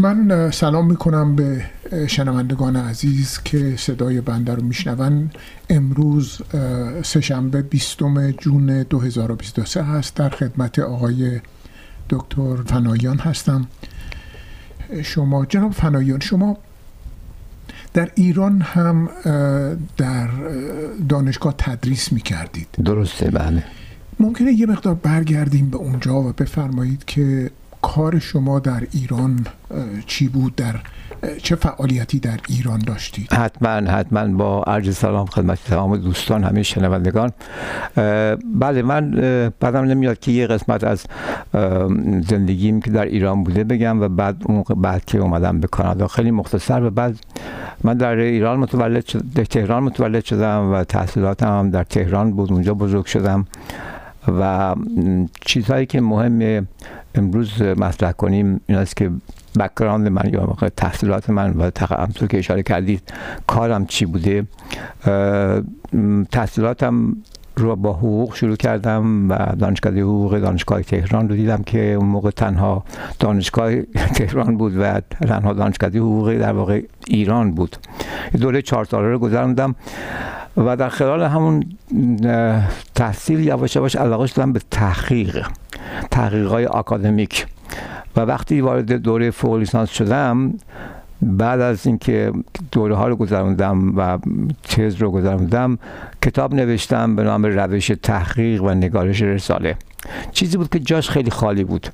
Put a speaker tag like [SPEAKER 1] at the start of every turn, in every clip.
[SPEAKER 1] من سلام می‌کنم به شنوندگان عزیز که صدای بنده رو میشنون. امروز سهشنبه 20 جون 2023 هست. در خدمت آقای دکتر فنایان هستم. شما جناب فنایان شما در ایران هم در دانشگاه تدریس می کردید
[SPEAKER 2] درسته بله.
[SPEAKER 1] ممکنه یه مقدار برگردیم به اونجا و بفرمایید که کار شما در ایران چی بود؟ در چه فعالیتی در ایران داشتید؟
[SPEAKER 2] حتما حتما با عرض سلام خدمت تمام دوستان همه شنوندگان. بله من بعدم نمیاد که یه قسمت از زندگیم که در ایران بوده بگم و بعد اون بعد که اومدم به کانادا. خیلی مختصر و بعد من در ایران متولد در تهران متولد شدم و تحصیلاتم در تهران بود. اونجا بزرگ شدم و چیزهایی که مهم امروز مطرح کنیم این است که بکراند من یا تحصیلات من و همطور که اشاره کردید کارم چی بوده؟ تحصیلاتم رو با حقوق شروع کردم و دانشگاه حقوق دانشگاه تهران رو دیدم که اون موقع تنها دانشگاه تهران بود و تنها دانشگاه حقوق در واقع ایران بود. دوره چهار ساله رو گذراندم و در خلال همون تحصیل یواش یواش علاقه شدم به تحقیق های آکادمیک. و وقتی وارد دوره فوق لیسانس شدم بعد از اینکه دوره ها رو گذراندم و تز رو گذراندم کتاب نوشتم به نام روش تحقیق و نگارش رساله. چیزی بود که جاش خیلی خالی بود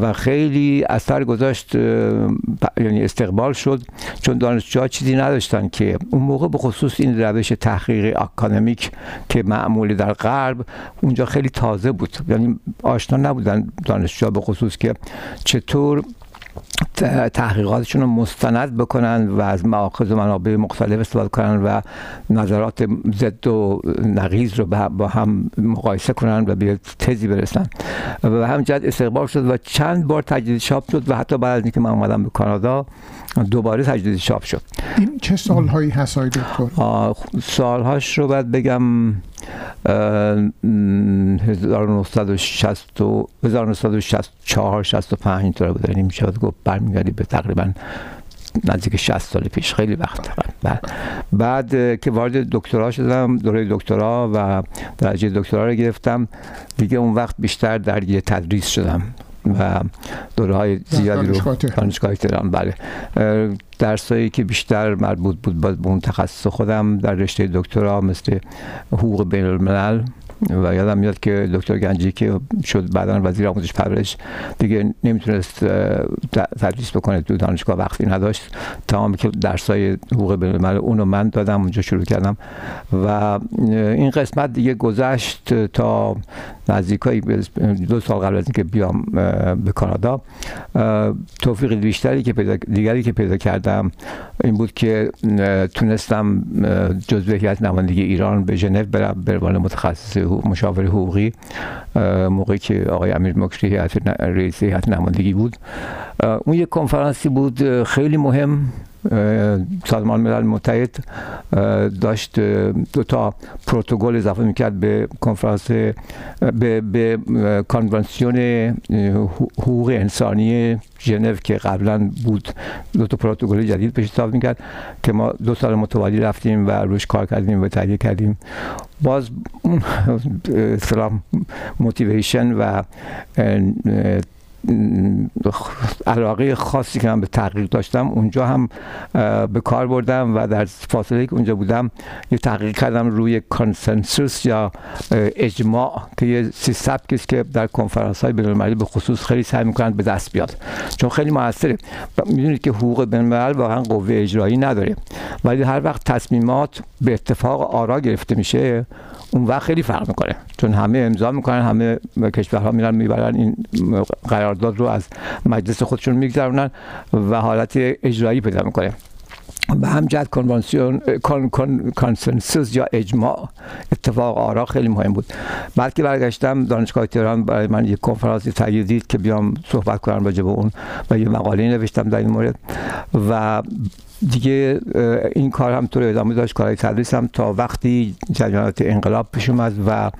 [SPEAKER 2] و خیلی اثر گذاشت یعنی استقبال شد چون دانشجوها چیزی نداشتن که اون موقع به خصوص این روش تحقیق اکادمیک که معمولی در غرب اونجا خیلی تازه بود. یعنی آشنا نبودن دانشجوها به خصوص که چطور تحقیقاتشون رو مستند بکنن و از مواقع و منابع مختلف استفاده کنن و نظرات ضد و نقیز رو با هم مقایسه کنن و به تزی برسن. و همجد استقبال شد و چند بار تجدید چاپ شد و حتی بعد از اینکه من اومدم به کانادا دوباره تجدید چاپ شد.
[SPEAKER 1] این چه سالهایی هست دکتر؟
[SPEAKER 2] سالهاش رو باید بگم 1960 1964 65 اینطور بود یعنی میشه گفت برمیگردی به تقریبا نزدیک 60 سال پیش. خیلی وقت بعد, بعد که وارد دکترا شدم دوره دکترا و درجه دکترا رو گرفتم. دیگه اون وقت بیشتر درگیر تدریس شدم. و دوره های زیادی رو دانشگاه تهران بله. درسایی که بیشتر مربوط بود به اون تخصص خودم در رشته دکترا مثل حقوق بین الملل و یادم میاد که دکتر گنجی که شد بعدا وزیر آموزش پرورش دیگه نمی‌تونست تدریس بکنه تو دانشگاه وقتی نداشت. تمام که درسای حقوق بین اونو من دادم اونجا شروع کردم. و این قسمت دیگه گذشت تا نزدیکایی دو سال قبل از اینکه بیام به کانادا. توفیق بیشتری که پیدا دیگری که پیدا کردم این بود که تونستم جزو هیئت نمایندگی ایران به ژنو برم به عنوان متخصص مشاور حقوقی موقعی که آقای امیر مکری رئیس هیئت نمایندگی بود. اون یک کنفرانسی بود خیلی مهم. سازمان ملل متحد داشت دو تا پروتکل اضافه می‌کرد به کنفرانس به, به کنوانسیون حقوق انسانی ژنو که قبلا بود. دو تا پروتکل جدید بهش اضافه می‌کرد که ما دو سال متوالی رفتیم و روش کار کردیم و تهیه کردیم. باز سلام موتیویشن و علاقه خاصی که من به تحقیق داشتم اونجا هم به کار بردم و در فاصله که اونجا بودم یه تحقیق کردم روی کانسنسوس یا اجماع که یه سی سبکی است که در کنفرانس های بین به خصوص خیلی سعی می‌کنند به دست بیاد. چون خیلی موثره. می‌دونید که حقوق بین واقعا قوه اجرایی نداره. ولی هر وقت تصمیمات به اتفاق آرا گرفته میشه اون وقت خیلی فرق می‌کنه. چون همه امضا می‌کنن همه کشورها میرن می‌برن این قرارداد رو از مجلس خودشون میگذرونن و حالت اجرایی پیدا می‌کنه. به همجد کنوانسیون کانسنسوس یا اجماع اتفاق آرا خیلی مهم بود. بعد که برگشتم دانشگاه تهران برای من یک کنفرانسی تهیه دید که بیام صحبت کنم راجع به اون و یه مقاله نوشتم در این مورد و دیگه این کار هم طور ادامه داشت کارهای تدریس هم تا وقتی جریانات انقلاب پیش اومد و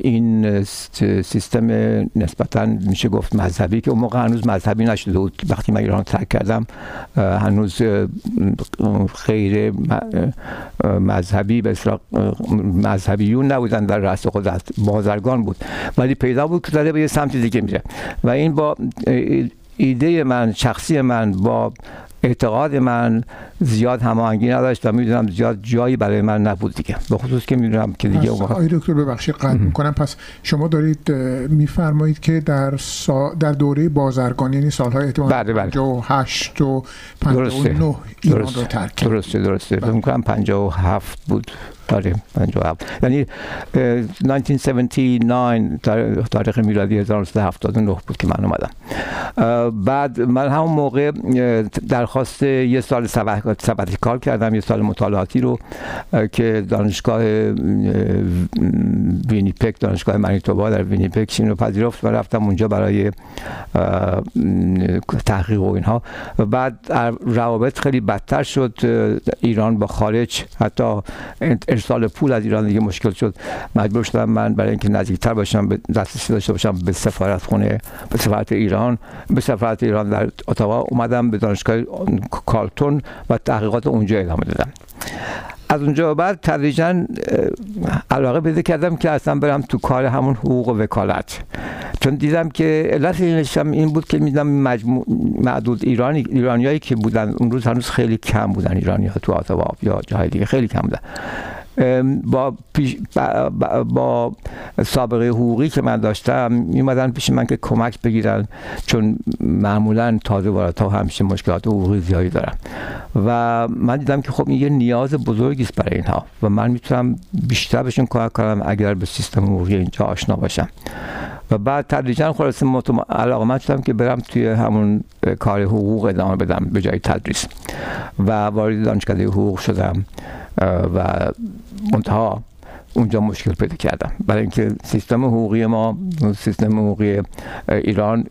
[SPEAKER 2] این سیستم نسبتا میشه گفت مذهبی که اون موقع هنوز مذهبی نشده بود. وقتی من ایران ترک کردم هنوز خیر مذهبی به مذهبیون نبودن در رأس قدرت بازرگان بود. ولی پیدا بود که داره به یه سمت دیگه میره. و این با ایده من شخصی من با اعتقاد من زیاد هماهنگی نداشت و می‌دونم زیاد جایی برای من نبود دیگه. به خصوص که می‌دونم که دیگه
[SPEAKER 1] اون آقای دکتر ببخشید قطع می‌کنم. پس شما دارید میفرمایید که در سا... در دوره بازرگانی یعنی سالهای احتمال
[SPEAKER 2] بله بله.
[SPEAKER 1] 58 و 59 ایران رو ترک
[SPEAKER 2] درسته درسته. فکر کنم 57 بود. آره 57 یعنی 1979 تاریخ میلادی 1979 بود که من اومدم. بعد من همون موقع درخواست یه سال سبتی کار کردم یه سال مطالعاتی رو که دانشگاه وینیپک دانشگاه منیتوبا در وینیپک این رو پذیرفت و رفتم اونجا برای تحقیق و اینها. و بعد روابط خیلی بدتر شد ایران با خارج. حتی ارسال پول از ایران دیگه مشکل شد. مجبور شدم من برای اینکه نزدیکتر باشم دسترسی داشته باشم به سفارت خونه به سفارت ایران. به سفارت ایران در اتاوا اومدم به دانشگاه کارتون و تحقیقات اونجا ادامه دادم از اونجا بعد تدریجا علاقه پیدا کردم که اصلا برم تو کار همون حقوق و وکالت. چون دیدم که علت اینشم این بود که میدم مجموع معدود ایرانی ایرانیایی که بودن اون روز هنوز خیلی کم بودن ایرانی ها تو آتاوا یا جای دیگه خیلی کم بودن. با, پیش با, سابقه حقوقی که من داشتم میمدن پیش من که کمک بگیرن چون معمولا تازه وارد ها همیشه مشکلات حقوقی زیادی دارن. و من دیدم که خب این یه نیاز بزرگی است برای اینها و من می‌تونم بیشتر بهشون کمک کنم اگر به سیستم حقوقی اینجا آشنا باشم. و بعد تدریجا خلاصه علاقه شدم که برم توی همون کار حقوق ادامه بدم به جای تدریس. و وارد دانشکده حقوق شدم. و منتها اونجا مشکل پیدا کردم. برای اینکه سیستم حقوقی ما سیستم حقوقی ایران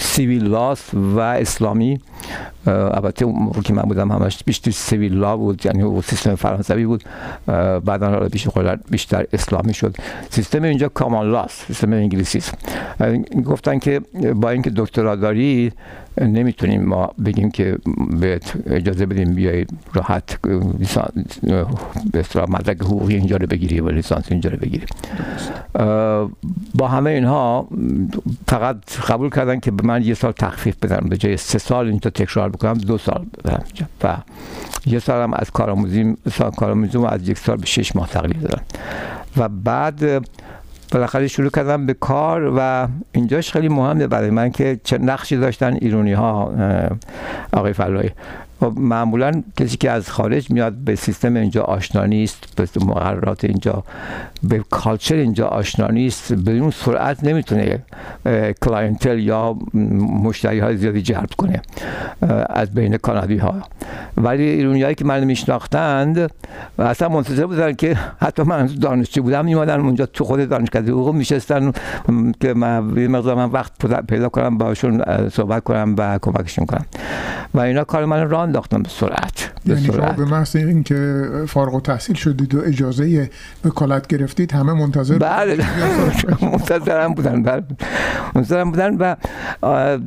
[SPEAKER 2] سیویل لاس و اسلامی البته اون که من بودم همش بیشتر سیویل لا بود یعنی سیستم فرانسوی بود بعدا بیشتر بیشتر اسلامی شد سیستم اینجا کامان لاس سیستم انگلیسی است گفتن که با اینکه دکترا داری نمی‌تونیم ما بگیم که بهت اجازه بدیم بیای راحت به اصطلاح مدرک حقوقی اینجا رو بگیری و لیسانس اینجا رو بگیری با همه اینها فقط قبول کردن که به من یه سال تخفیف بدن به جای سه سال اینجا تکرار بکنم دو سال بدن و یه سال هم از کارآموزی کارآموزی از یک سال به شش ماه تقلیل دادن و بعد بالاخره شروع کردم به کار و اینجاش خیلی مهمه برای من که چه نقشی داشتن ایرانی ها آقای فلایی خب معمولا کسی که از خارج میاد به سیستم اینجا آشنا نیست به مقررات اینجا به culture اینجا آشنا نیست به اون سرعت نمی‌تونه clientele یا مشتری های زیادی جلب کنه از بین کانادایی ها ولی ایرونی که من میشناختند و اصلا منتظر بودن که حتی من دانشجو بودم میمادن اونجا تو خود دانشکده حقوق میشستن که من یه مقدار من وقت پیدا کنم باشون صحبت کنم و کمکشون کنم. و اینا کار من انداختم به سرعت.
[SPEAKER 1] به یعنی سرعت. به محض اینکه فارغ التحصیل شدید و اجازه وکالت گرفتید همه منتظر
[SPEAKER 2] بله. منتظرم بودن. بله. منتظرم بودن و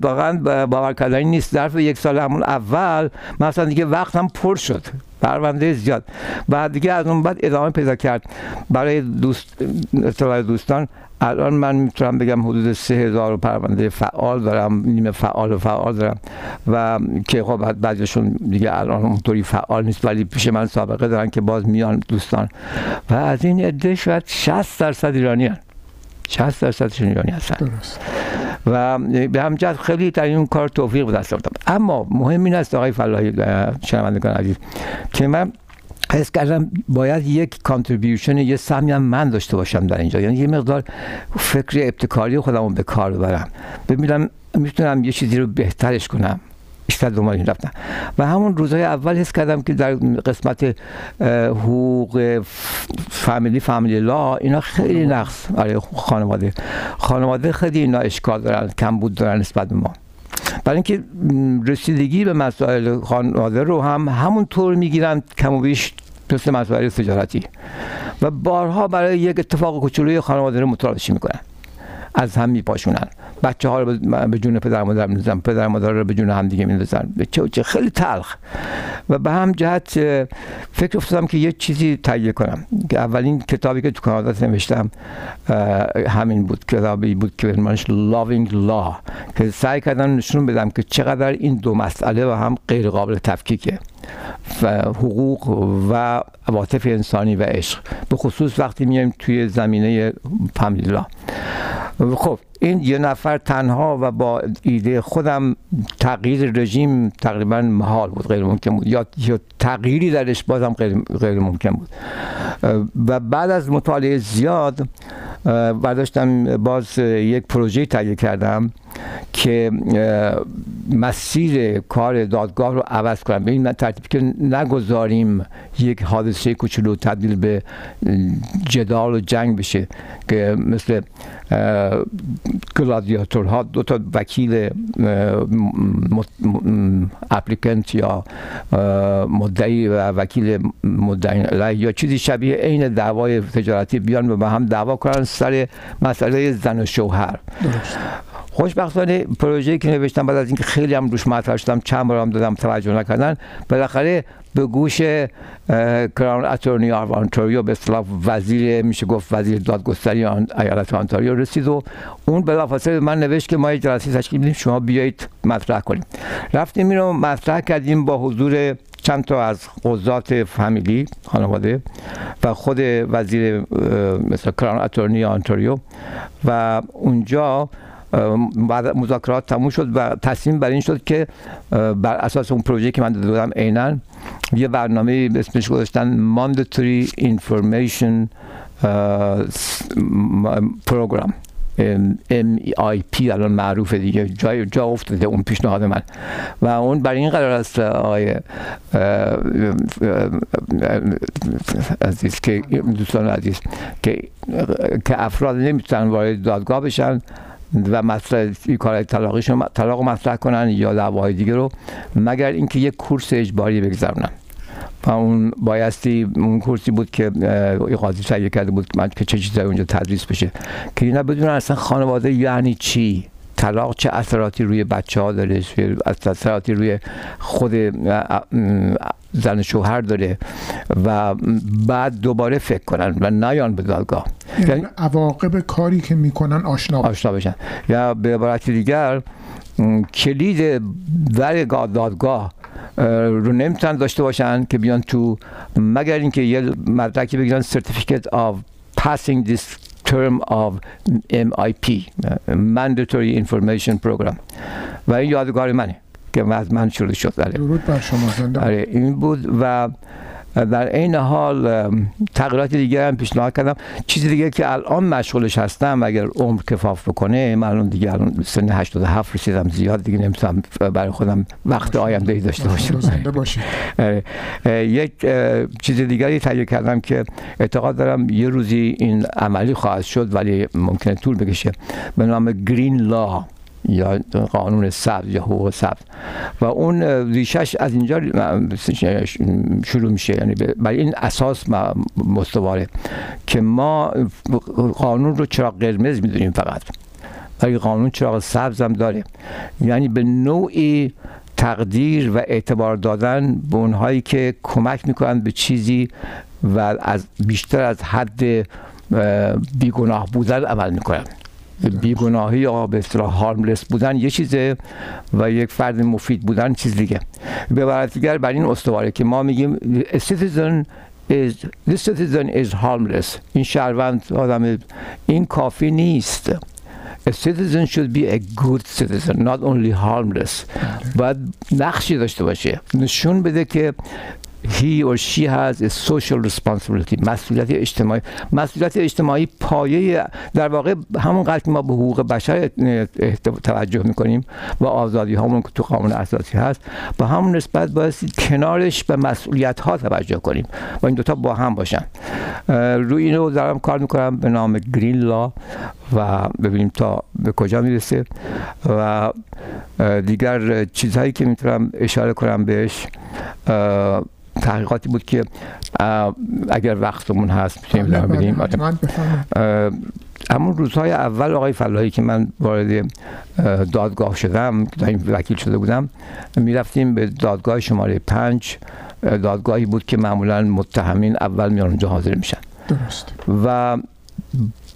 [SPEAKER 2] واقعا باور کردنی نیست. ظرف یک سال همون اول مثلا دیگه وقتم پر شد. پرونده زیاد. بعد دیگه از اون بعد ادامه پیدا کرد. برای دوست دوستان الان من می‌تونم بگم حدود سه هزار پرونده فعال دارم نیمه فعال و فعال دارم و که خب بعضیشون دیگه الان اونطوری فعال نیست ولی پیش من سابقه دارن که باز میان دوستان و از این عده شاید 60 درصد ایرانی هن. 60 درصدشون ایرانی هستن درست. و به همجد خیلی در این کار توفیق به دست آوردم اما مهم این است آقای فلاحی شنوندگان عزیز که من حس کردم باید یک کانتریبیوشن یه سهمی هم من داشته باشم در اینجا. یعنی یه مقدار فکر ابتکاری خودم به کار ببرم. ببینم می‌تونم یه چیزی رو بهترش کنم. بیشتر دنبال این رفتم و همون روزهای اول حس کردم که در قسمت حقوق فامیلی فامیلی لا اینا خیلی نقص برای خانواده. خانواده خیلی اینا اشکال دارن کم بود دارن نسبت به ما. برای اینکه رسیدگی به مسائل خانواده رو هم همونطور می‌گیرن کم و بیش مثل مسائل تجارتی. و بارها برای یک اتفاق کوچولوی خانواده رو متلاشی می‌کنن. از هم میپاشونن. بچه ها رو به جون پدر مادر میندازن پدر مادر رو به جون هم دیگه میندازن به چه خیلی تلخ. و به هم جهت فکر افتادم که یه چیزی تهیه کنم. اولین کتابی که تو کانادا نوشتم همین بود. کتابی بود که منش Loving Law. که سعی کردم نشون بدم که چقدر این دو مسئله و هم غیر قابل تفکیکه. و حقوق و عواطف انسانی و عشق. به خصوص وقتی میایم توی زمینه فامیلی خب این یه نفر تنها و با ایده خودم تغییر رژیم تقریبا محال بود غیر ممکن بود. یا تغییری درش بازم غیر, ممکن بود. و بعد از مطالعه زیاد برداشتم باز یک پروژه تهیه کردم. که مسیر کار دادگاه رو عوض کنم. به این ترتیب که نگذاریم یک حادثه کوچولو تبدیل به جدال و جنگ بشه که مثل گلادیاتورها دو تا وکیل اپلیکنت یا مدعی و وکیل مدعی یا چیزی شبیه عین دعوای تجارتی بیان و به هم دعوا کنن سر مسئله زن و شوهر. خوشبختانه پروژه‌ای که نوشتم بعد از اینکه خیلی هم روش مطرح شدم چند بار هم دادم توجه نکردن بالاخره به گوش کراون اتورنی آنتاریو به اصطلاح وزیر میشه گفت وزیر دادگستری ایالت آنتاریو رسید و اون بلافاصله من نوشت که ما یک جلسه تشکیل میدیم شما بیایید مطرح کنیم. رفتیم اینو مطرح کردیم با حضور چند تا از قضات فامیلی خانواده و خود وزیر مثل کران اتورنی آنتاریو و اونجا بعد مذاکرات تموم شد و تصمیم بر این شد که بر اساس اون پروژه که من داده بودم عینا یه برنامه اسمش گذاشتن Mandatory Information Program. MEIP الان معروفه دیگه. جای جا افتاده اون پیشنهاد من. و اون برای این قرار است آقای عزیز که دوستان عزیز که که افراد نمی‌تونن وارد دادگاه بشن. و مطرح کار طلاقیشون طلاق مطرح کنن یا دعواهای دیگه رو مگر اینکه یک کورس اجباری بگذرونن. و اون بایستی اون کورسی بود که قاضی تهیه کرده بود که چه چیزایی اونجا تدریس بشه که اینا بدونن اصلا خانواده یعنی چی. طلاق چه اثراتی روی بچه ها داره اثراتی روی خود زن شوهر داره و بعد دوباره فکر کنن و نیان به دادگاه.
[SPEAKER 1] یعنی, یعنی عواقب کاری که می‌کنن آشنا
[SPEAKER 2] آشنا بشن. یا به عبارت دیگر کلید در دادگاه رو نمی‌تونن داشته باشن که بیان تو مگر اینکه یه مدرکی بگیرن سرتیفیکت of passing this term of MIP Mandatory Information Program. و این یادگار منه که از من شروع شد
[SPEAKER 1] درود بر شما زنده
[SPEAKER 2] آره این بود و در این حال تغییرات دیگه هم پیشنهاد کردم. چیزی دیگه که الان مشغولش هستم اگر عمر کفاف بکنه من الان دیگه الان سن 87 رسیدم زیاد دیگه نمی‌تونم برای خودم وقت آینده ای داشته باشم. آره. یک چیز دیگری تهیه کردم که اعتقاد دارم یه روزی این عملی خواهد شد ولی ممکنه طول بکشه. به نام گرین لا یا قانون سبز یا حقوق سبز. و اون ریشش از اینجا شروع میشه. یعنی برای این اساس مستواره که ما قانون رو چراغ قرمز می‌دونیم فقط. ولی قانون چراغ سبز هم داره. یعنی به نوعی تقدیر و اعتبار دادن به اونهایی که کمک می‌کنن به چیزی و از بیشتر از حد بیگناه بودن عمل می‌کنن. بیگناهی یا به اصطلاح هارملس بودن یه چیزه و یک فرد مفید بودن چیز دیگه. به دیگر بر این استواره که ما میگیم citizen is this citizen is harmless. این شهروند آدم این کافی نیست. A citizen should be a good citizen not only harmless. باید نقشی داشته باشه. نشون بده که he or she has a social responsibility مسئولیت اجتماعی. مسئولیت اجتماعی پایه در واقع همون که ما به حقوق بشر توجه می‌کنیم و آزادی همون که تو قانون اساسی هست با همون نسبت باید کنارش به مسئولیت ها توجه کنیم و این دوتا با هم باشن. روی اینو دارم کار می‌کنم به نام گرین لا و ببینیم تا به کجا می‌رسه و دیگر چیزهایی که می‌تونم اشاره کنم بهش تحقیقاتی بود که اگر وقتمون هست می‌تونیم
[SPEAKER 1] بله،
[SPEAKER 2] بدیم.
[SPEAKER 1] بله،
[SPEAKER 2] همون روزهای اول آقای فلاحی که من وارد دادگاه شدم در این وکیل شده بودم می‌رفتیم به دادگاه شماره پنج. دادگاهی بود که معمولا متهمین اول میان اونجا حاضر میشن.
[SPEAKER 1] درست.
[SPEAKER 2] و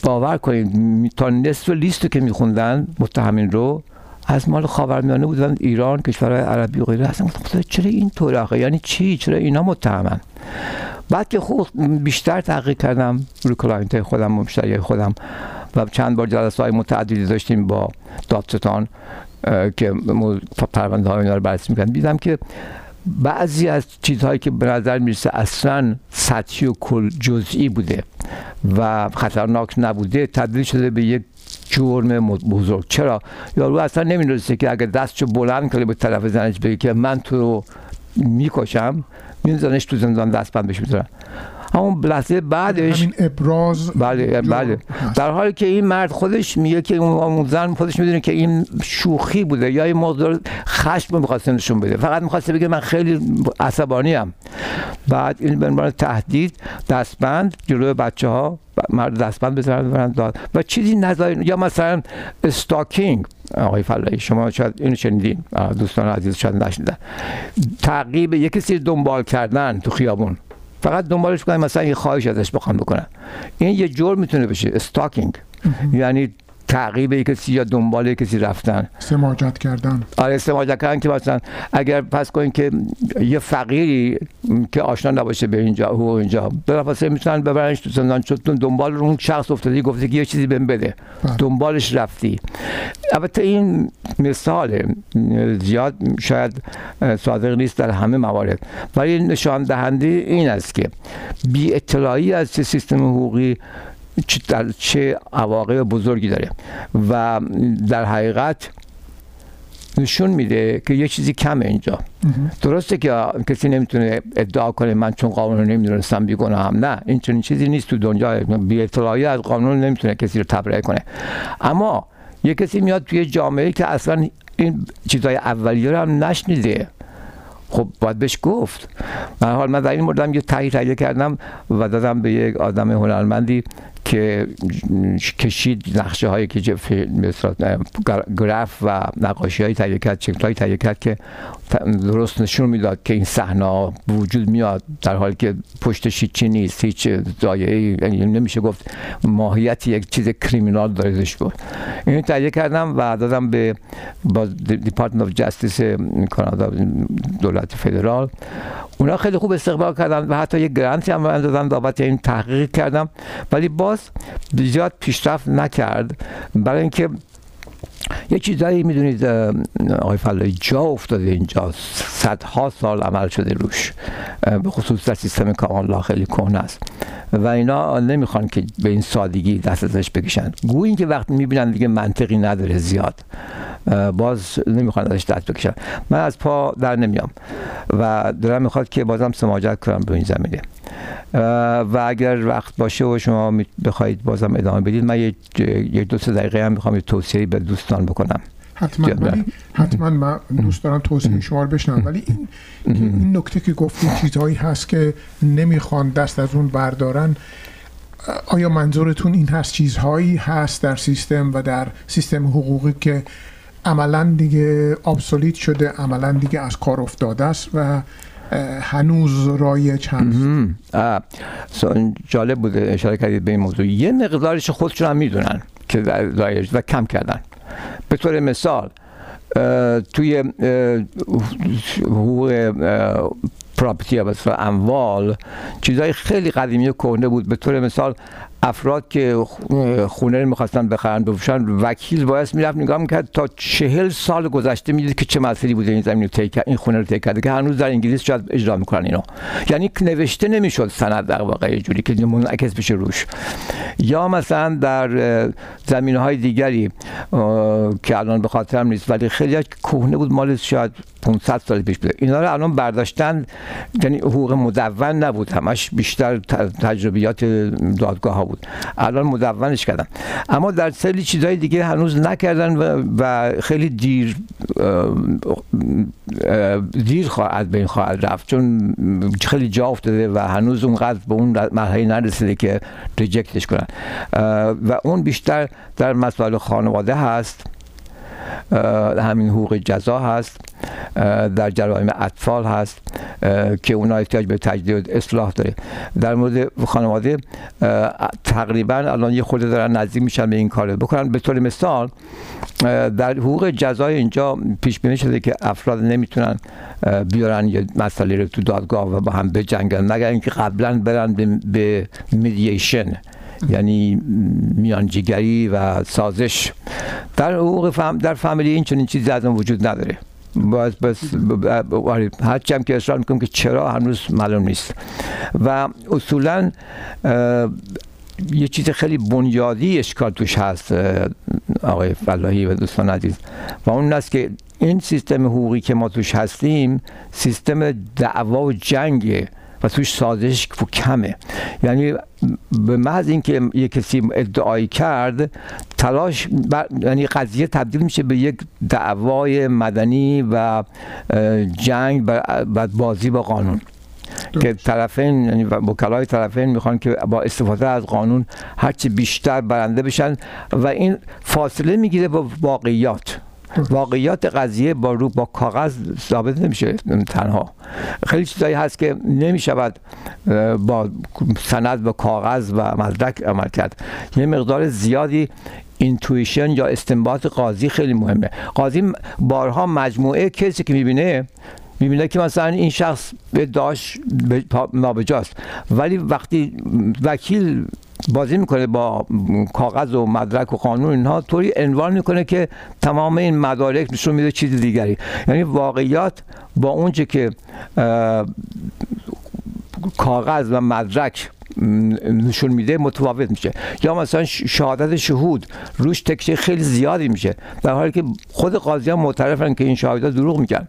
[SPEAKER 2] باور کنید تا نصف لیست که میخوندن متهمین رو از مال خاورمیانه بودن ایران کشورهای عربی و غیره اصلا گفتم چرا این طور یعنی چی؟ چرا اینا متهمن؟ بعد که خوب بیشتر تحقیق کردم روی client خودم و مشتری خودم و چند بار جلسه های متعددی داشتیم با دادستان که پرونده های اینا رو بررسی می‌کنم دیدم که بعضی از چیزهایی که به نظر می‌رسه اصلا سطحی و کل جزئی بوده و خطرناک نبوده تبدیل شده به یک جرم بزرگ. چرا؟ یارو اصلا نمی‌دونسته که اگر دستشو بلند کنه به طرف زنش بگه که من تو رو می‌کشم میزنش تو زندان دستبند بهش می‌ذارن. همون لحظه بعدش
[SPEAKER 1] ابراز
[SPEAKER 2] بله بله. در حالی که این مرد خودش میگه که اون زن خودش می‌دونه که این شوخی بوده یا این موضوع خشم می‌خواست نشون بده. فقط می‌خواسته بگه من خیلی عصبانی ام. بعد این به عنوان تهدید دستبند جلوی بچه ها مرد دستبند بزنن داد. و چیزی نظر یا مثلا استاکینگ آقای فلاحی شما شاید اینو شنیدین. دوستان عزیز شاید نشنیدن. تعقیب یک کسی دنبال کردن تو خیابون. فقط دنبالش کنن مثلا یه خواهش ازش بخوام بکنن. این یه جور می‌تونه بشه استاکینگ یعنی تعقیب کسی یا دنبال کسی رفتن.
[SPEAKER 1] سماجت کردن.
[SPEAKER 2] آره سماجت کردن که مثلا اگر پس کنین که یه فقیری که آشنا نباشه به اینجا هو اینجا بلافاصله می‌تونن ببرنش تو زندان چون دنبال اون شخص افتادی گفته که یه چیزی بهم بده. بله. دنبالش رفتی. البته این مثال زیاد شاید صادق نیست در همه موارد. ولی نشان دهنده این است که بی اطلاعی از سیستم حقوقی چه عواقب بزرگی داره. و در حقیقت نشون میده که یه چیزی کمه اینجا. درسته که کسی نمی‌تونه ادعا کنه من چون قانون رو نمی‌دونستم هم نه این چون چیزی نیست تو دنیا. بی اطلاعی از قانون نمی‌تونه کسی رو تبرئه کنه. اما یه کسی میاد توی جامعه که اصلا این چیزهای اولیه رو هم نشنیده. خب باید بهش گفت. من حال من در این موردم یه تهیه کردم و دادم به یک آدم هنرمندی که کشید نقشه هایی که گراف و نقاشی های تهیه کرد های تهیه کرد که درست نشون می‌داد که این صحنه وجود میاد در حالی که پشتش هیچی نیست هیچ ای یعنی نمیشه گفت ماهیت یک چیز criminal داریدش بود. این تهیه کردم و دادم به با Department of Justice Canada دولت فدرال. اونا خیلی خوب استقبال کردن و حتی یک grant ی هم من دادن بابت این تحقیق کردم. ولی باز زیاد پیشرفت نکرد. برای اینکه یه چیزایی می‌دونید آقای فلایی جا افتاده اینجا. صدها سال عمل شده روش. به خصوص در سیستم کاملا خیلی کهنه است. و اینا نمی‌خوان که به این سادگی دست ازش بکشن. گویی که وقتی می‌بینن دیگه منطقی نداره زیاد. باز نمی‌خوان ازش دست بکشن. من از پا در نمیام. و دارم می‌خواد که بازم سماجت کنم به این زمینه. و اگر وقت باشه و شما بخواید بازم ادامه بدید من یک دو سه دقیقه هم می‌خوام یه توصیه به دوستان بکنم.
[SPEAKER 1] حتما ولی حتما من دوست دارم توصیه شما رو بشنم ولی این این نکته که گفتی چیزهایی هست که نمی‌خوان دست از اون بردارن. آیا منظورتون این هست چیزهایی هست در سیستم و در سیستم حقوقی که عملا دیگه آبسولیت شده عملا دیگه از کار افتاده است و هنوز رایج هست
[SPEAKER 2] جالب بوده اشاره کردید به این موضوع. یه مقدارش خودشون هم می‌دونن که رایج و کم کردن. به طور مثال توی حقوق پراپرتی یا اموال چیزهای خیلی قدیمی و کهنه بود. به طور مثال افراد که خونه رو می‌خواستن بخرن بفروشن وکیل باید می‌رفت نگاه می‌کرد تا چهل سال گذشته می‌دید که چه مسئله بوده این زمین رو این خونه رو کرده که هنوز در انگلیس شاید اجرا می‌کنن اینو. یعنی نوشته نمی‌شد سند در واقع جوری که منعکس بشه روش. یا مثلا در زمین های دیگری که الان به خاطرم نیست ولی خیلی کهنه بود مال شاید 500 سال پیش بوده. اینا رو الان برداشتن یعنی حقوق مدون نبود همش بیشتر تجربیات دادگاه ها بود. الان مدونش کردن. اما در سری چیزهای دیگه هنوز نکردن و, و خیلی دیر دیر خواهد بین خواهد رفت. چون خیلی جا افتاده و هنوز اونقدر به اون مرحله نرسیده که ریجکتش کنن. و اون بیشتر در مسائل خانواده هست. همین حقوق جزا هست در جرایم اطفال هست که اونا احتیاج به تجدید اصلاح داره. در مورد خانواده تقریبا الان یه خورده دارن نزدیک میشن به این کار بکنن به طور مثال در حقوق جزای اینجا پیش بینی شده که افراد نمی‌تونن بیارن یه مسئله رو تو دادگاه و با هم بجنگن مگر اینکه قبلا برن به میدییشن یعنی میانجیگری و سازش. در حقوق فهم در فامیلی این چنین چیزی از وجود نداره. باز بس هرچی هم که اصرار می‌کنم که چرا هنوز معلوم نیست. و اصولا یه چیز خیلی بنیادی اشکال توش هست آقای فلاحی و دوستان عزیز. و اون است که این سیستم حقوقی که ما توش هستیم سیستم دعوا و جنگه و توش سازش کمه. یعنی به محض اینکه یک کسی ادعایی کرد تلاش یعنی قضیه تبدیل میشه به یک دعوای مدنی و جنگ و بازی با قانون. که طرفین یعنی وکلای طرفین می‌خوان که با استفاده از قانون هرچی بیشتر برنده بشن و این فاصله می‌گیره با واقعیات. واقعیات قضیه با رو با کاغذ ثابت نمیشه تنها. خیلی چیزایی هست که نمی‌شود با سند و کاغذ و مدرک عمل کرد. یه مقدار زیادی اینتویشن یا استنباط قاضی خیلی مهمه. قاضی بارها مجموعه کسی که می‌بینه می‌بینه که مثلا این شخص به داشت نابجاست. ولی وقتی وکیل بازی می‌کنه با کاغذ و مدرک و قانون اینها طوری عنوان می‌کنه که تمام این مدارک نشون میده چیز دیگری. یعنی واقعیات با اونچه که کاغذ و مدرک نشون میده متفاوت میشه. یا مثلا شهادت شهود روش تکشه خیلی زیادی میشه. در حالی که خود قاضی ها معترفن که این شهادت دروغ میگن.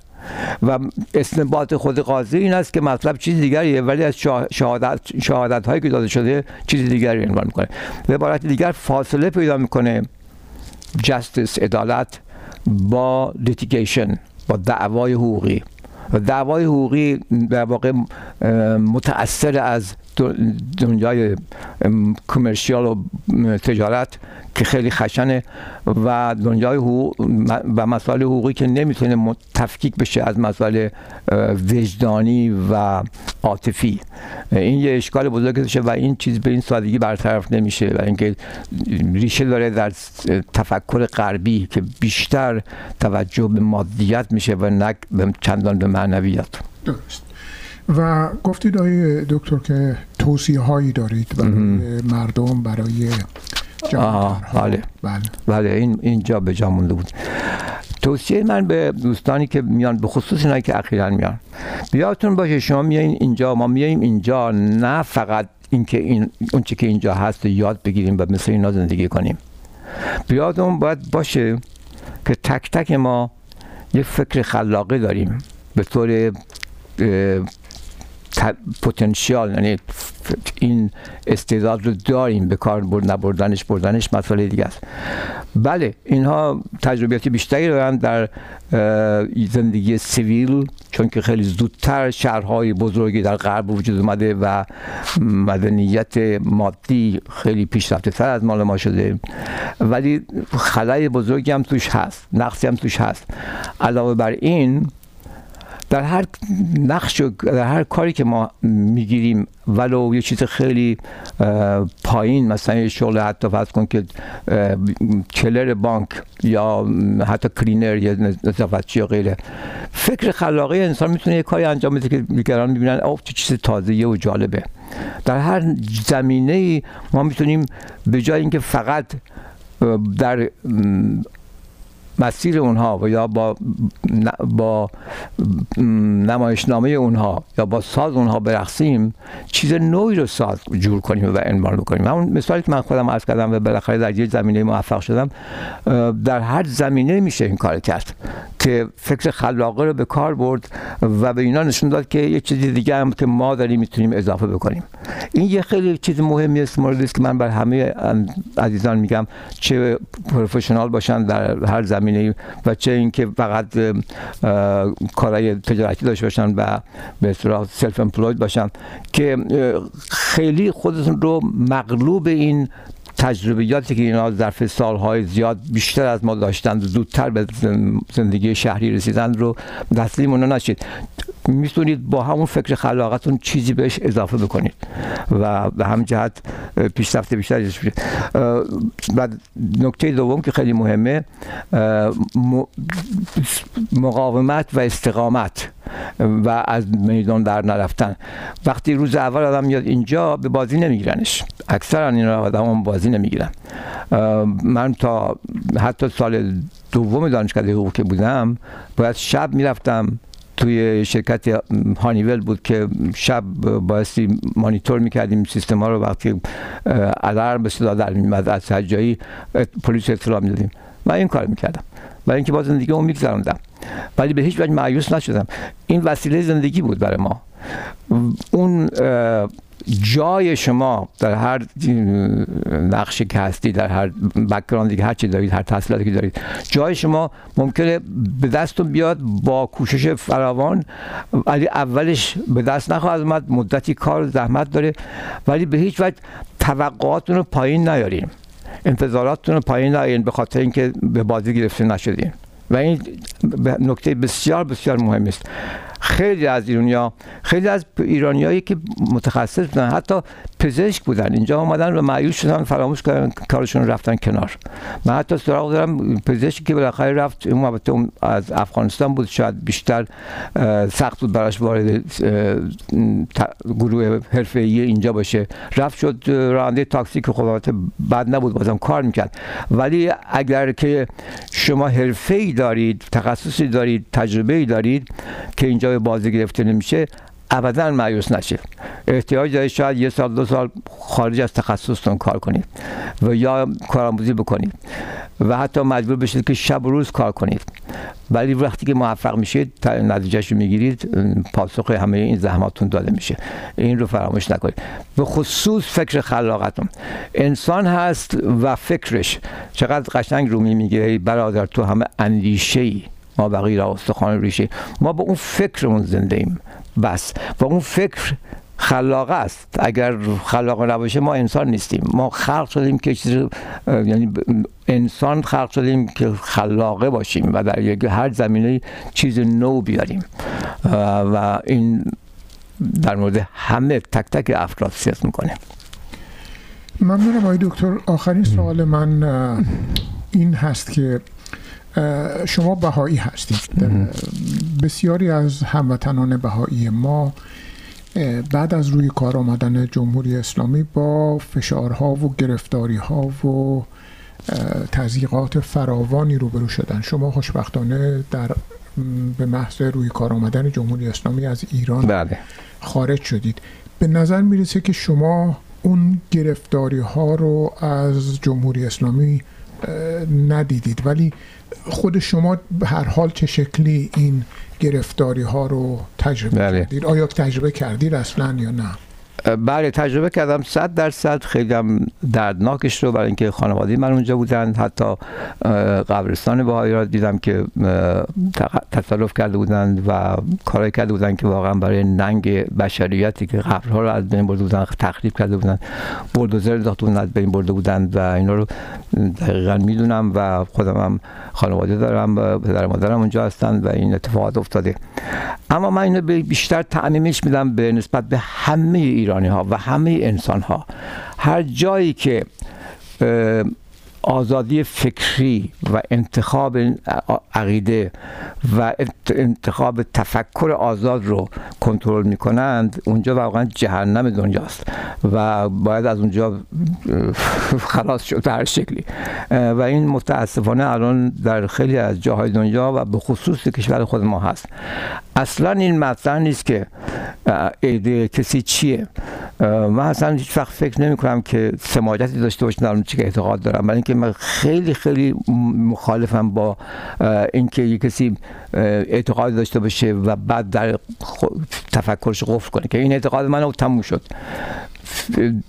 [SPEAKER 2] و استنباط خود قاضی این است که مطلب چیز دیگریه ولی از شهادت, شهادت هایی که داده شده چیز دیگری عنوان می‌کنه. به عبارت دیگر فاصله پیدا می‌کنه justice عدالت با litigation با دعوای حقوقی. دعوای حقوقی در واقع متأثر از دنیای commercial و تجارت که خیلی خشنه و دنیای حقوق و مسائل حقوقی که نمی‌تونه تفکیک بشه از مسائل وجدانی و عاطفی. این یه اشکال بزرگشه و این چیز به این سادگی برطرف نمیشه و اینکه ریشه داره در تفکر غربی که بیشتر توجه به مادیت میشه و نه چندان به معنویت.
[SPEAKER 1] درست. و گفتید آقای دکتر که توصیه هایی دارید برای مردم برای
[SPEAKER 2] بله. بله. بله این اینجا به جا مونده بود. توصیه من به دوستانی که میان به خصوص اینایی که اخیرا میان. بیاتون باشه شما میایین اینجا ما میاییم اینجا نه فقط اینکه این اون که اینجا هست یاد بگیریم و مثل اینا زندگی کنیم. بیادون باید باشه که تک تک ما یه فکر خلاقی داریم. به طور پتانسیال یعنی این استعداد رو داریم به کار نبردنش بردنش مسئله دیگه است. بله اینها تجربیات بیشتری دارن در زندگی سیویل چون که خیلی زودتر شهرهای بزرگی در غرب وجود اومده و مدنیت مادی خیلی پیشرفته تر از مال ما شده. ولی خلای بزرگی هم توش هست نقصی هم توش هست. علاوه بر این در هر نقش و در هر کاری که ما می‌گیریم ولو یه چیز خیلی پایین مثلا یه شغل حتی فرض کن که کلر بانک یا حتی کلینر یا نظافتچی یا غیره. فکر خلاقی انسان می‌تونه یه کاری انجام بده که دیگران می‌بینن اوه چه چیز تازه و جالبه. در هر زمینه ما می‌تونیم به جای اینکه فقط در مسیر اونها و یا با با نمایشنامه اونها یا با ساز اونها برقصیم چیز نوعی رو ساز جور کنیم و انبار بکنیم. همون مثالی که من خودم عرض کردم و بالاخره در یه زمینه موفق شدم در هر زمینه میشه این کار کرد که فکر خلاقه رو به کار برد و به اینا نشون داد که یه چیزی دیگه هم که ما داریم می‌تونیم اضافه بکنیم. این یه خیلی چیز مهمی است موردی است که من بر همه عزیزان میگم چه professional باشن در هر زمینه و چه اینکه فقط کارهای تجارتی داشته باشن و به اصطلاح self employed باشن که خیلی خودشون رو مغلوب این تجربیاتی که اینا ظرف سالهای زیاد بیشتر از ما داشتند زودتر به زندگی شهری رسیدند رو تسلیم اونا نشید. می‌تونید با همون فکر خلاقتون چیزی بهش اضافه بکنید و به هم جهت پیشرفت بیشتر و نکته دوم که خیلی مهمه مقاومت و استقامت و از میدان در نرفتن. وقتی روز اول آدم میاد اینجا به بازی نمیگیرنش. اکثر این آدم بازی نمی‌گیرن. من تا حتی سال دوم دانشکده حقوق که بودم باید شب می‌رفتم توی شرکت هانیول بود که شب بایستی مانیتور می‌کردیم سیستم رو وقتی الارم به صدا در میمد از سجایی پلیس اطلاع می‌دادیم. و این کار می‌کردم. برای اینکه با زندگی اون میگذراندم ولی به هیچ وجه معیوس نشدم. این وسیله زندگی بود برای ما. اون جای شما در هر نقشی که هستی در هر بکگراندی که هر چی دارید هر تحصیلاتی که دارید جای شما ممکنه به دستتون بیاد با کوشش فراوان ولی اولش به دست نخواهد اومد مدتی کار زحمت داره ولی به هیچ وجه توقعاتتون رو پایین نیارین. انتظاراتتون رو پایین نیارین به خاطر اینکه به بازی گرفته نشدین. و این نکته بسیار بسیار مهم است. خیلی از ایرانیا خیلی از ایرانیایی که متخصص بودن حتی پزشک بودن. اینجا آمدن و معیوش شدن فراموش کردن کارشون رفتن کنار. من حتی سراغ دارم پزشکی که بالاخره رفت اون از افغانستان بود شاید بیشتر سخت بود براش وارد گروه ای اینجا باشه. رفت شد راننده تاکسی که خب بد نبود بازم کار می‌کرد. ولی اگر که شما ای دارید تخصصی دارید تجربه ای دارید که اینجا به بازی گرفته نمیشه ابدا مایوس نشید احتیاج دارید شاید یه سال دو سال خارج از تخصصتون کار کنید و یا کارآموزی بکنید و حتی مجبور بشید که شب و روز کار کنید ولی وقتی که موفق میشید نتیجهش رو می‌گیرید پاسخ همه این زحماتون داده میشه. این رو فراموش نکنید. به خصوص فکر خلاقتون. انسان هست و فکرش چقدر قشنگ رومی میگه برادر تو همه اندیشه ای ما بقیه استخوان ریشه. ما با اون فکرمون زنده ایم. بس. و اون فکر خلاقه است. اگر خلاقه نباشه ما انسان نیستیم. ما خلق شدیم که چیز یعنی انسان خلق شدیم که خلاقه باشیم و در یک هر زمینه چیز نو بیاریم. و این در مورد همه تک تک افراد سیاست می‌کنه.
[SPEAKER 1] ممنونم آقای دکتر. آخرین سوال من این هست که شما بهایی هستید. بسیاری از هموطنان بهایی ما بعد از روی کار آمدن جمهوری اسلامی با فشارها و گرفتاریها و تضییقات فراوانی روبرو شدن. شما خوشبختانه در به محض روی کار آمدن جمهوری اسلامی از ایران
[SPEAKER 2] بله.
[SPEAKER 1] خارج شدید. به نظر می‌رسه که شما اون گرفتاری ها رو از جمهوری اسلامی ندیدید. ولی خود شما به هر حال چه شکلی این گرفتاری ها رو تجربه بله. کردید؟ آیا تجربه کردید اصلا یا نه؟
[SPEAKER 2] بله تجربه کردم. صد درصد خیلی هم دردناکش رو برای اینکه خانواده من اونجا بودن. حتی قبرستان بهایی را دیدم که تصرف کرده بودند و کارای کرده بودن که واقعا برای ننگ بشریتی که قبرها رو از بین برده بودن تخریب کرده بودن بلدوزر انداخته بودن از بین برده بودند و اینا رو دقیقا می‌دونم و خودم هم خانواده دارم و پدر مادرم اونجا هستند و این اتفاقات افتاده. اما من اینو بیشتر تعمیمش میدم به نسبت به همه ایرانی ها و همه انسان ها هر جایی که آزادی فکری و انتخاب عقیده و انتخاب تفکر آزاد رو کنترل می‌کنند اونجا واقعا جهنم دنیاست و باید از اونجا خلاص شد هر شکلی. و این متاسفانه الان در خیلی از جاهای دنیا و به خصوص کشور خود ما هست. اصلا این مطرح نیست که ایده کسی چیه. من اصلا هیچ وقت فکر نمی کنم که سماجتی داشته باشم در چی که اعتقاد دارم. برای من خیلی خیلی مخالفم با اینکه یک کسی اعتقاد داشته باشه و بعد در تفکرش قفل کنه که این اعتقاد من تموم شد.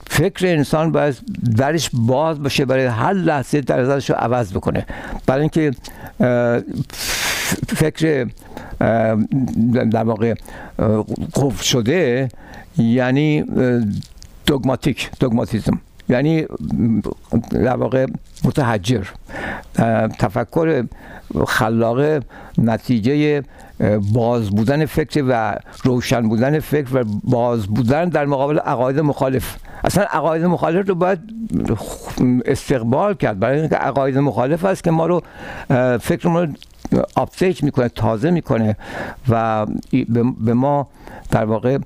[SPEAKER 2] فکر انسان باید درش باز باشه برای هر لحظه در رو عوض بکنه. برای اینکه فکر در واقع قفل شده یعنی دوگماتیک دوگماتیزم یعنی در واقع متحجر. تفکر خلاقه نتیجه باز بودن فکر و روشن بودن فکر و باز بودن در مقابل عقاید مخالف. اصلا عقاید مخالف رو باید استقبال کرد. برای اینکه عقاید مخالف است که ما رو فکر رو آپدیت می‌کنه تازه می‌کنه و به ما در واقع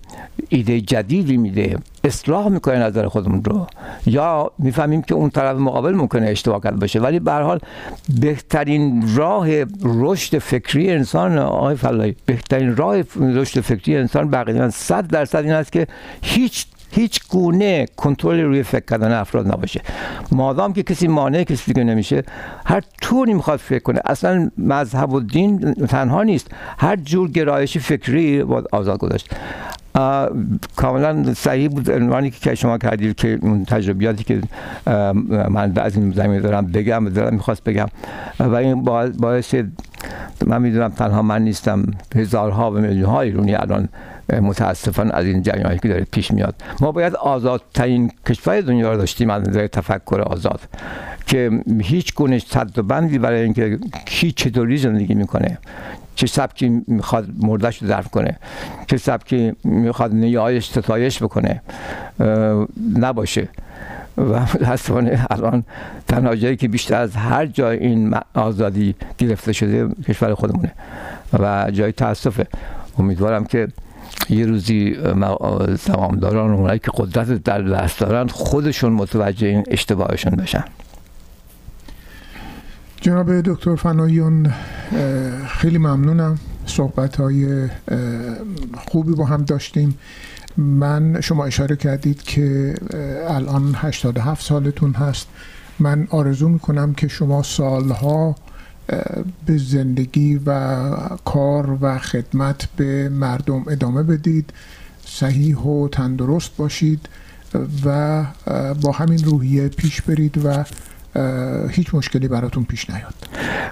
[SPEAKER 2] ایده جدیدی میده. اصلاح می‌کنه نظر خودمون رو. یا می‌فهمیم که اون طرف مقابل ممکنه اشتباه کرده باشه. ولی به حال بهترین راه رشد فکری انسان آقای فلایی بهترین راه رشد فکری انسان بقیه 100 درصد این است که هیچ هیچ گونه کنترل روی فکر کردن افراد نباشه. مادام که کسی مانع کسی دیگه نمیشه هر طوری می‌خواد فکر کنه. اصلا مذهب و دین تنها نیست. هر جور گرایش فکری باید آزاد گذاشت. کاملا صحیح بود. عنوانی که شما کردید که اون تجربیاتی که من از این زمینه دارم بگم دارم می‌خواست بگم. و این باعث من می‌دونم تنها من نیستم. هزارها و میلیون ها ایرونی الان متاسفانه از این جریانی که داره پیش میاد. ما باید آزادترین کشور دنیا رو داشتیم از نظر تفکر آزاد که هیچ گونه صد و بندی برای اینکه کی چطوری زندگی می‌کنه چه سبکی می‌خواد مردش رو ظرف کنه چه سبکی می‌خواد نیایش ستایش بکنه نباشه. و متاسفانه الان تنها جایی که بیشتر از هر جای این آزادی گرفته شده کشور خودمونه. و جای تاسفه امیدوارم که یه روزی سوامداران اونایی که قدرت در دست دارن خودشون متوجه این اشتباهشون بشن.
[SPEAKER 1] جناب دکتر فنایون خیلی ممنونم. صحبت های خوبی با هم داشتیم. من شما اشاره کردید که الان 87 سالتون هست. من آرزو می‌کنم که شما سالها به زندگی و کار و خدمت به مردم ادامه بدید صحیح و تندرست باشید و با همین روحیه پیش برید و هیچ مشکلی براتون پیش نیاد.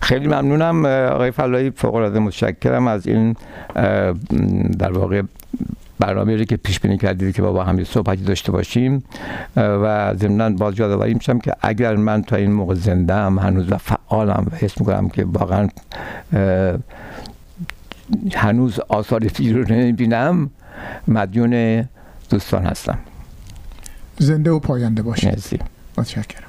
[SPEAKER 2] خیلی ممنونم آقای فلایی فوق العاده متشکرم از این در واقع برنامه که پیش بینی کردید که با هم صحبتی داشته باشیم و ضمنا باز یادآوری میشم که اگر من تا این موقع زنده ام هنوز و فعالم و حس می‌کنم که واقعا هنوز آثار فیل رو نمی‌بینم مدیون دوستان هستم.
[SPEAKER 1] زنده و پاینده باشید.
[SPEAKER 2] متشکرم.